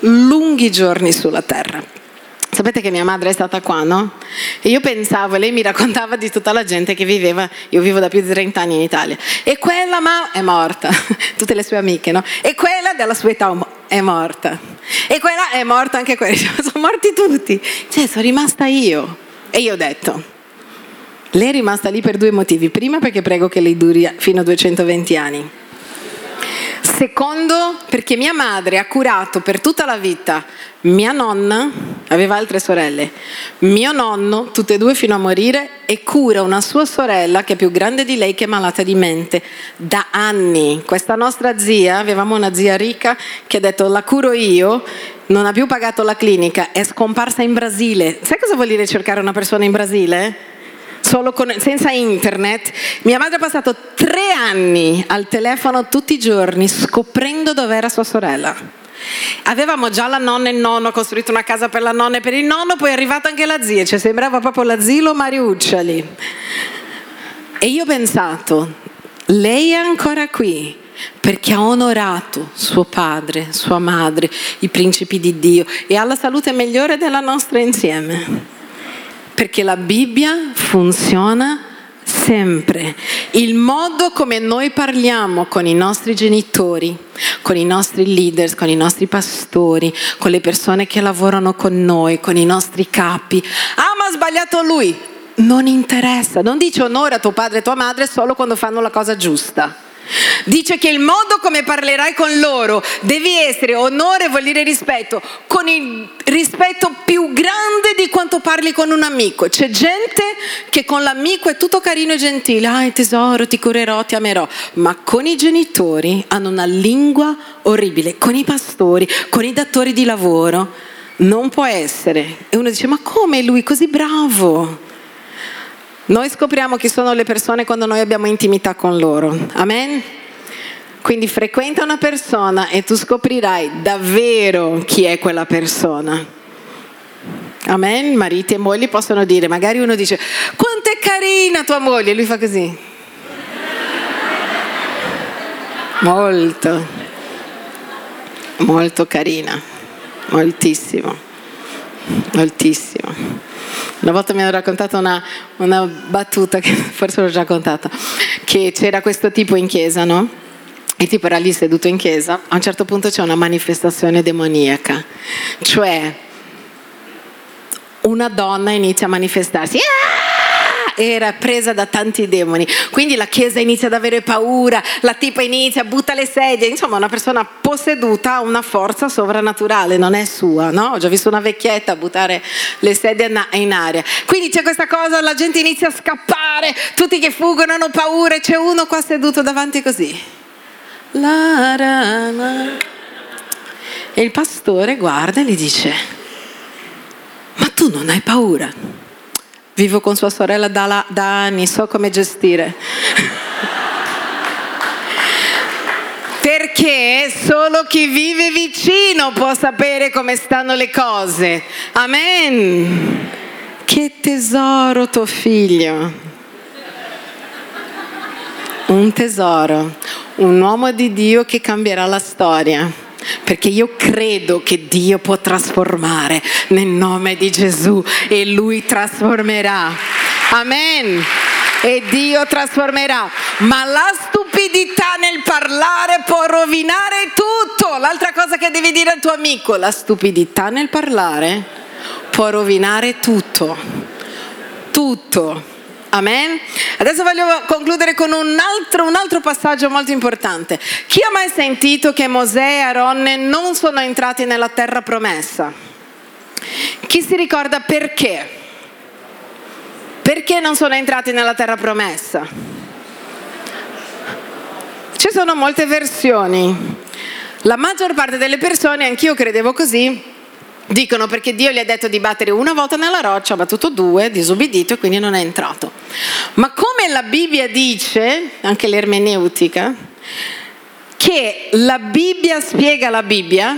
lunghi giorni sulla terra. Sapete che mia madre è stata qua, no? E io pensavo, lei mi raccontava di tutta la gente che viveva, io vivo da più di 30 anni in Italia, e quella ma è morta, tutte le sue amiche, no? E quella della sua età è morta, e quella è morta anche quella, sono morti tutti, cioè sono rimasta io. E io ho detto, lei è rimasta lì per due motivi, prima perché prego che lei duri fino a 220 anni Secondo, perché mia madre ha curato per tutta la vita mia nonna, aveva altre sorelle, mio nonno, tutte e due fino a morire, e cura una sua sorella che è più grande di lei che è malata di mente da anni. Questa nostra zia, avevamo una zia ricca che ha detto la curo io, non ha più pagato la clinica, è scomparsa in Brasile. Sai cosa vuol dire cercare una persona in Brasile? Con, senza internet. Mia madre ha passato tre anni al telefono tutti i giorni scoprendo dove era sua sorella. Avevamo già la nonna e il nonno, costruito una casa per la nonna e per il nonno, poi è arrivata anche la zia, cioè sembrava proprio l'asilo Mariucciali. E io ho pensato, lei è ancora qui perché ha onorato suo padre, sua madre, i principi di Dio e ha la salute migliore della nostra insieme perché la Bibbia funziona sempre. Il modo come noi parliamo con i nostri genitori, con i nostri leaders, con i nostri pastori, con le persone che lavorano con noi, con i nostri capi. Ah, ma ha sbagliato lui. Non interessa, non dice onora tuo padre e tua madre solo quando fanno la cosa giusta. Dice che il modo come parlerai con loro devi essere onore, vuol dire rispetto, con il rispetto più grande di quanto parli con un amico. C'è gente che con l'amico è tutto carino e gentile, ah tesoro, ti curerò, ti amerò, ma con i genitori hanno una lingua orribile, con i pastori, con i datori di lavoro. Non può essere. E uno dice, ma come lui così bravo? Noi scopriamo chi sono le persone quando noi abbiamo intimità con loro. Amen? Quindi frequenta una persona e tu scoprirai davvero chi è quella persona. Amen? Mariti e mogli possono dire, magari uno dice, quanto è carina tua moglie, e lui fa così. Molto, molto carina, moltissimo, moltissimo. Una volta mi hanno raccontato una, una battuta, che forse l'ho già raccontata, che c'era questo tipo in chiesa, no? Il tipo era lì seduto in chiesa, a un certo punto c'è una manifestazione demoniaca, cioè una donna inizia a manifestarsi. Ah! Era presa da tanti demoni. Quindi la chiesa inizia ad avere paura, la tipa inizia, butta le sedie, insomma una persona posseduta ha una forza sovrannaturale, non è sua, no? Ho già visto una vecchietta buttare le sedie in aria. Quindi c'è questa cosa, la gente inizia a scappare, tutti che fuggono hanno paura c'è uno qua seduto davanti così. La, la. E il pastore guarda e gli dice, ma tu non hai paura? Vivo con sua sorella da, da anni, so come gestire. Perché solo chi vive vicino può sapere come stanno le cose. Amen. Che tesoro tuo figlio. Un tesoro, un uomo di Dio che cambierà la storia perché io credo che Dio può trasformare nel nome di Gesù e Lui trasformerà. Amen. E Dio trasformerà. Ma la stupidità nel parlare può rovinare tutto. L'altra cosa che devi dire al tuo amico, la stupidità nel parlare può rovinare tutto. Tutto. Amen. Adesso voglio concludere con un altro, un altro, passaggio molto importante. Chi ha mai sentito che Mosè e Aronne non sono entrati nella terra promessa? Chi si ricorda perché? Perché non sono entrati nella terra promessa? Ci sono molte versioni. La maggior parte delle persone, anch'io credevo così, Dicono perché Dio gli ha detto di battere una volta nella roccia, ha battuto due, disubbidito e quindi non è entrato. Ma come la Bibbia dice, anche l'ermeneutica, che la Bibbia spiega la Bibbia,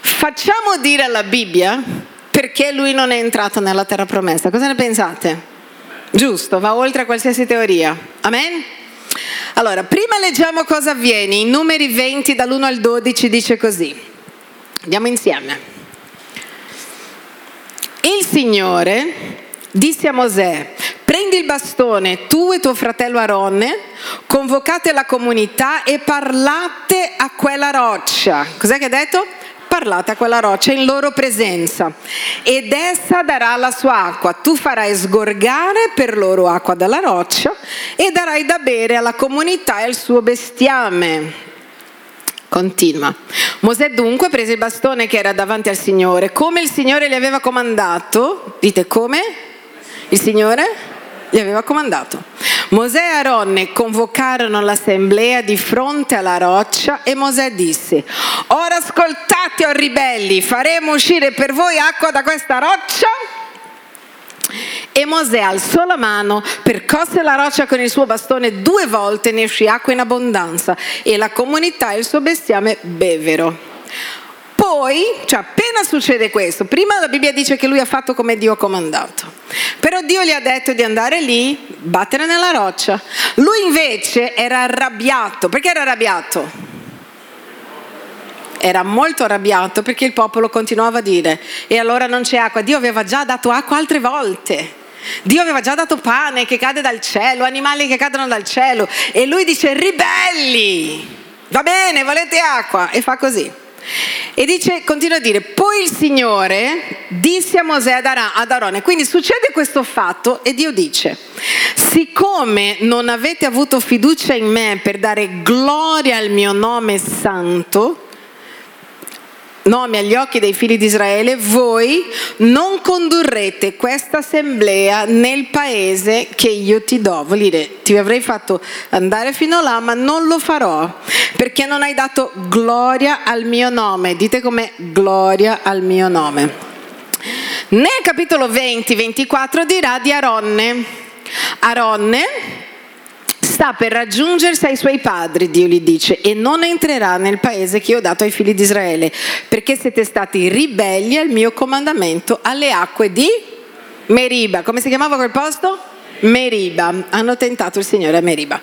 facciamo dire alla Bibbia perché lui non è entrato nella terra promessa. Cosa ne pensate? Giusto, va oltre a qualsiasi teoria. Amen? Allora, prima leggiamo cosa avviene. In numeri 20 dall'1 al 12 dice così. Andiamo insieme. Il Signore disse a Mosè, prendi il bastone tu e tuo fratello Aronne, convocate la comunità e parlate a quella roccia. Cos'è che ha detto? parlate a quella roccia in loro presenza ed essa darà la sua acqua. Tu farai sgorgare per loro acqua dalla roccia e darai da bere alla comunità e al suo bestiame. Continua. Mosè dunque prese il bastone che era davanti al Signore, come il Signore gli aveva comandato. Dite come? Il Signore? gli aveva comandato. Mosè e Aronne convocarono l'assemblea di fronte alla roccia e Mosè disse, ora ascoltate o ribelli, faremo uscire per voi acqua da questa roccia? E Mosè alzò la mano, percosse la roccia con il suo bastone due volte, ne uscì acqua in abbondanza e la comunità e il suo bestiame bevvero. Poi, cioè appena succede questo, prima la Bibbia dice che lui ha fatto come Dio ha comandato, però Dio gli ha detto di andare lì, battere nella roccia. Lui invece era arrabbiato, perché era arrabbiato? Era molto arrabbiato perché il popolo continuava a dire e allora non c'è acqua. Dio aveva già dato acqua altre volte. Dio aveva già dato pane che cade dal cielo, animali che cadono dal cielo e lui dice ribelli, va bene, volete acqua e fa così. E dice, continua a dire, poi il Signore disse a Mosè ad Arone, quindi succede questo fatto e Dio dice, siccome non avete avuto fiducia in me per dare gloria al mio nome santo, nome agli occhi dei figli di Israele, voi non condurrete questa assemblea nel paese che io ti do. Vuol dire, ti avrei fatto andare fino là, ma non lo farò, perché non hai dato gloria al mio nome. Dite come gloria al mio nome. Nel capitolo 20-24 dirà di Aronne. Aronne sta per raggiungersi ai suoi padri, Dio gli dice, e non entrerà nel paese che io ho dato ai figli di Israele, perché siete stati ribelli al mio comandamento alle acque di Meriba. Come si chiamava quel posto? Meriba. Hanno tentato il Signore a Meriba.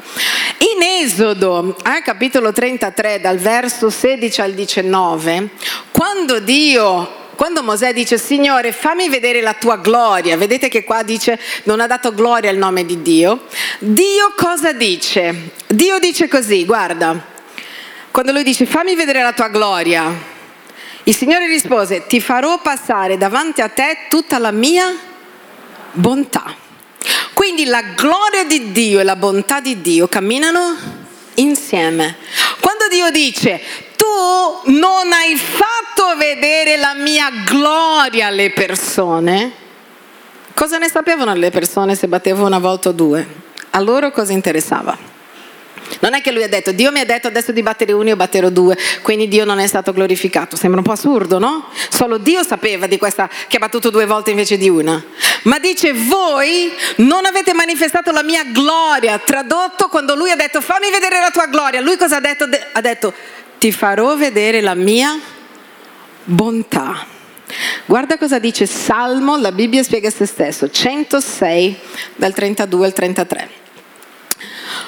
In Esodo, al capitolo 33, dal verso 16 al 19, quando Dio quando Mosè dice Signore fammi vedere la tua gloria, vedete che qua dice non ha dato gloria al nome di Dio, Dio cosa dice? Dio dice così, guarda, quando lui dice fammi vedere la tua gloria, il Signore rispose ti farò passare davanti a te tutta la mia bontà. Quindi la gloria di Dio e la bontà di Dio camminano insieme. Quando Dio dice non hai fatto vedere la mia gloria alle persone, cosa ne sapevano le persone se battevo una volta o due? A loro cosa interessava? Non è che lui ha detto, Dio mi ha detto adesso di battere uno, io batterò due, quindi Dio non è stato glorificato. Sembra un po' assurdo, no? Solo Dio sapeva di questa che ha battuto due volte invece di una. Ma dice, voi non avete manifestato la mia gloria. Tradotto quando lui ha detto, fammi vedere la tua gloria. Lui cosa ha detto? Ha detto, ti farò vedere la mia bontà. Guarda cosa dice Salmo, la Bibbia spiega se stesso, 106 dal 32 al 33.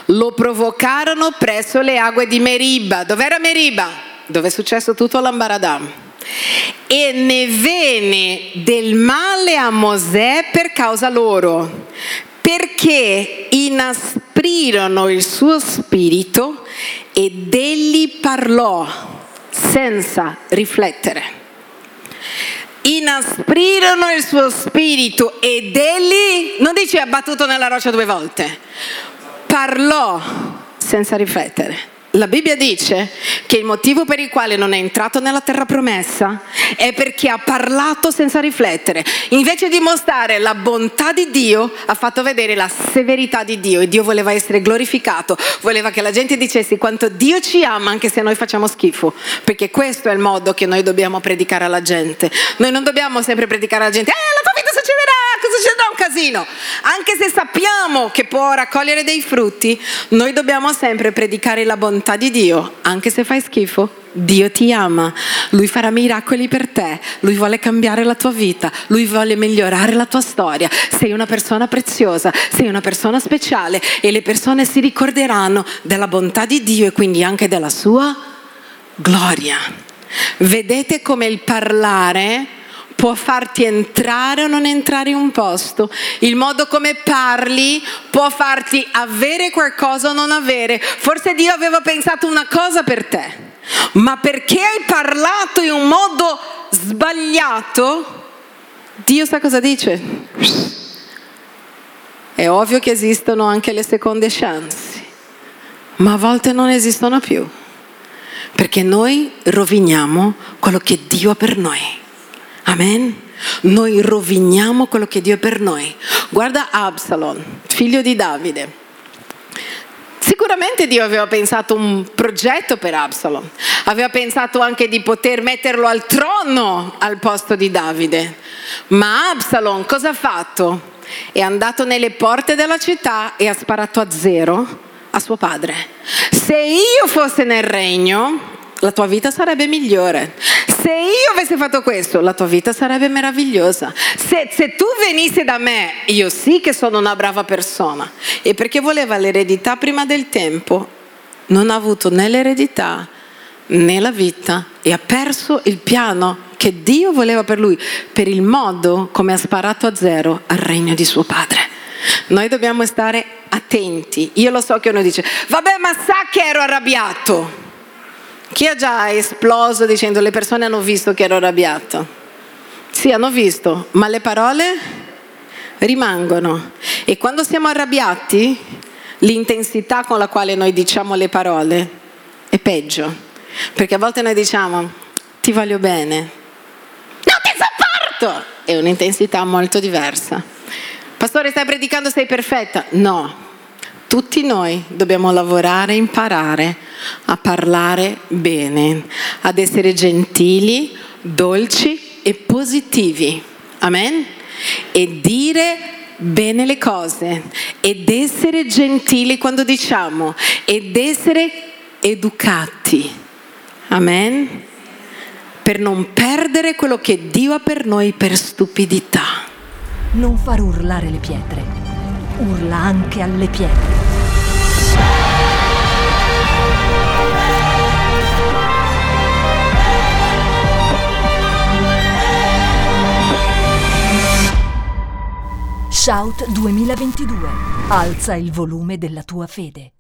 Lo provocarono presso le acque di Meriba. Dov'era Meriba? Dove è successo tutto l'ambaradam. E ne venne del male a Mosè per causa loro, perché inasprirono il suo spirito ed egli parlò senza riflettere. Inasprirono il suo spirito ed egli, non dice ha battuto nella roccia due volte, parlò senza riflettere. La Bibbia dice che il motivo per il quale non è entrato nella terra promessa è perché ha parlato senza riflettere. Invece di mostrare la bontà di Dio, ha fatto vedere la severità di Dio e Dio voleva essere glorificato, voleva che la gente dicesse quanto Dio ci ama anche se noi facciamo schifo, perché questo è il modo che noi dobbiamo predicare alla gente. Noi non dobbiamo sempre predicare alla gente, eh la tua vita succederà, cosa succederà un casino. Anche se sappiamo che può raccogliere dei frutti, noi dobbiamo sempre predicare la bontà di Dio, anche se fai schifo. Dio ti ama, Lui farà miracoli per te, Lui vuole cambiare la tua vita, Lui vuole migliorare la tua storia. Sei una persona preziosa, sei una persona speciale e le persone si ricorderanno della bontà di Dio e quindi anche della sua gloria. Vedete come il parlare può farti entrare o non entrare in un posto, il modo come parli può farti avere qualcosa o non avere. Forse Dio aveva pensato una cosa per te, ma perché hai parlato in un modo sbagliato, Dio sa cosa dice? È ovvio che esistono anche le seconde chance, ma a volte non esistono più, perché noi roviniamo quello che Dio ha per noi. Amen. Noi roviniamo quello che Dio è per noi. Guarda Absalom, figlio di Davide. Sicuramente Dio aveva pensato un progetto per Absalom, aveva pensato anche di poter metterlo al trono al posto di Davide. Ma Absalom cosa ha fatto? È andato nelle porte della città e ha sparato a zero a suo padre. Se io fossi nel regno, la tua vita sarebbe migliore. Se io avessi fatto questo, la tua vita sarebbe meravigliosa. Se, se, tu venissi da me, io sì che sono una brava persona. E perché voleva l'eredità prima del tempo, non ha avuto né l'eredità né la vita e ha perso il piano che Dio voleva per lui, per il modo come ha sparato a zero al regno di suo padre. Noi dobbiamo stare attenti. Io lo so che uno dice, vabbè ma sa che ero arrabbiato. Chi ha già esploso dicendo le persone hanno visto che ero arrabbiato? Sì, hanno visto, ma le parole rimangono. E quando siamo arrabbiati, l'intensità con la quale noi diciamo le parole è peggio. Perché a volte noi diciamo, ti voglio bene. Non ti sopporto! È un'intensità molto diversa. Pastore, stai predicando, sei perfetta? No, tutti noi dobbiamo lavorare e imparare a parlare bene, ad essere gentili, dolci e positivi. Amen? E dire bene le cose ed essere gentili quando diciamo ed essere educati. Amen? Per non perdere quello che Dio ha per noi per stupidità. Non far urlare le pietre, urla anche alle pietre. Shout 2022. Alza il volume della tua fede.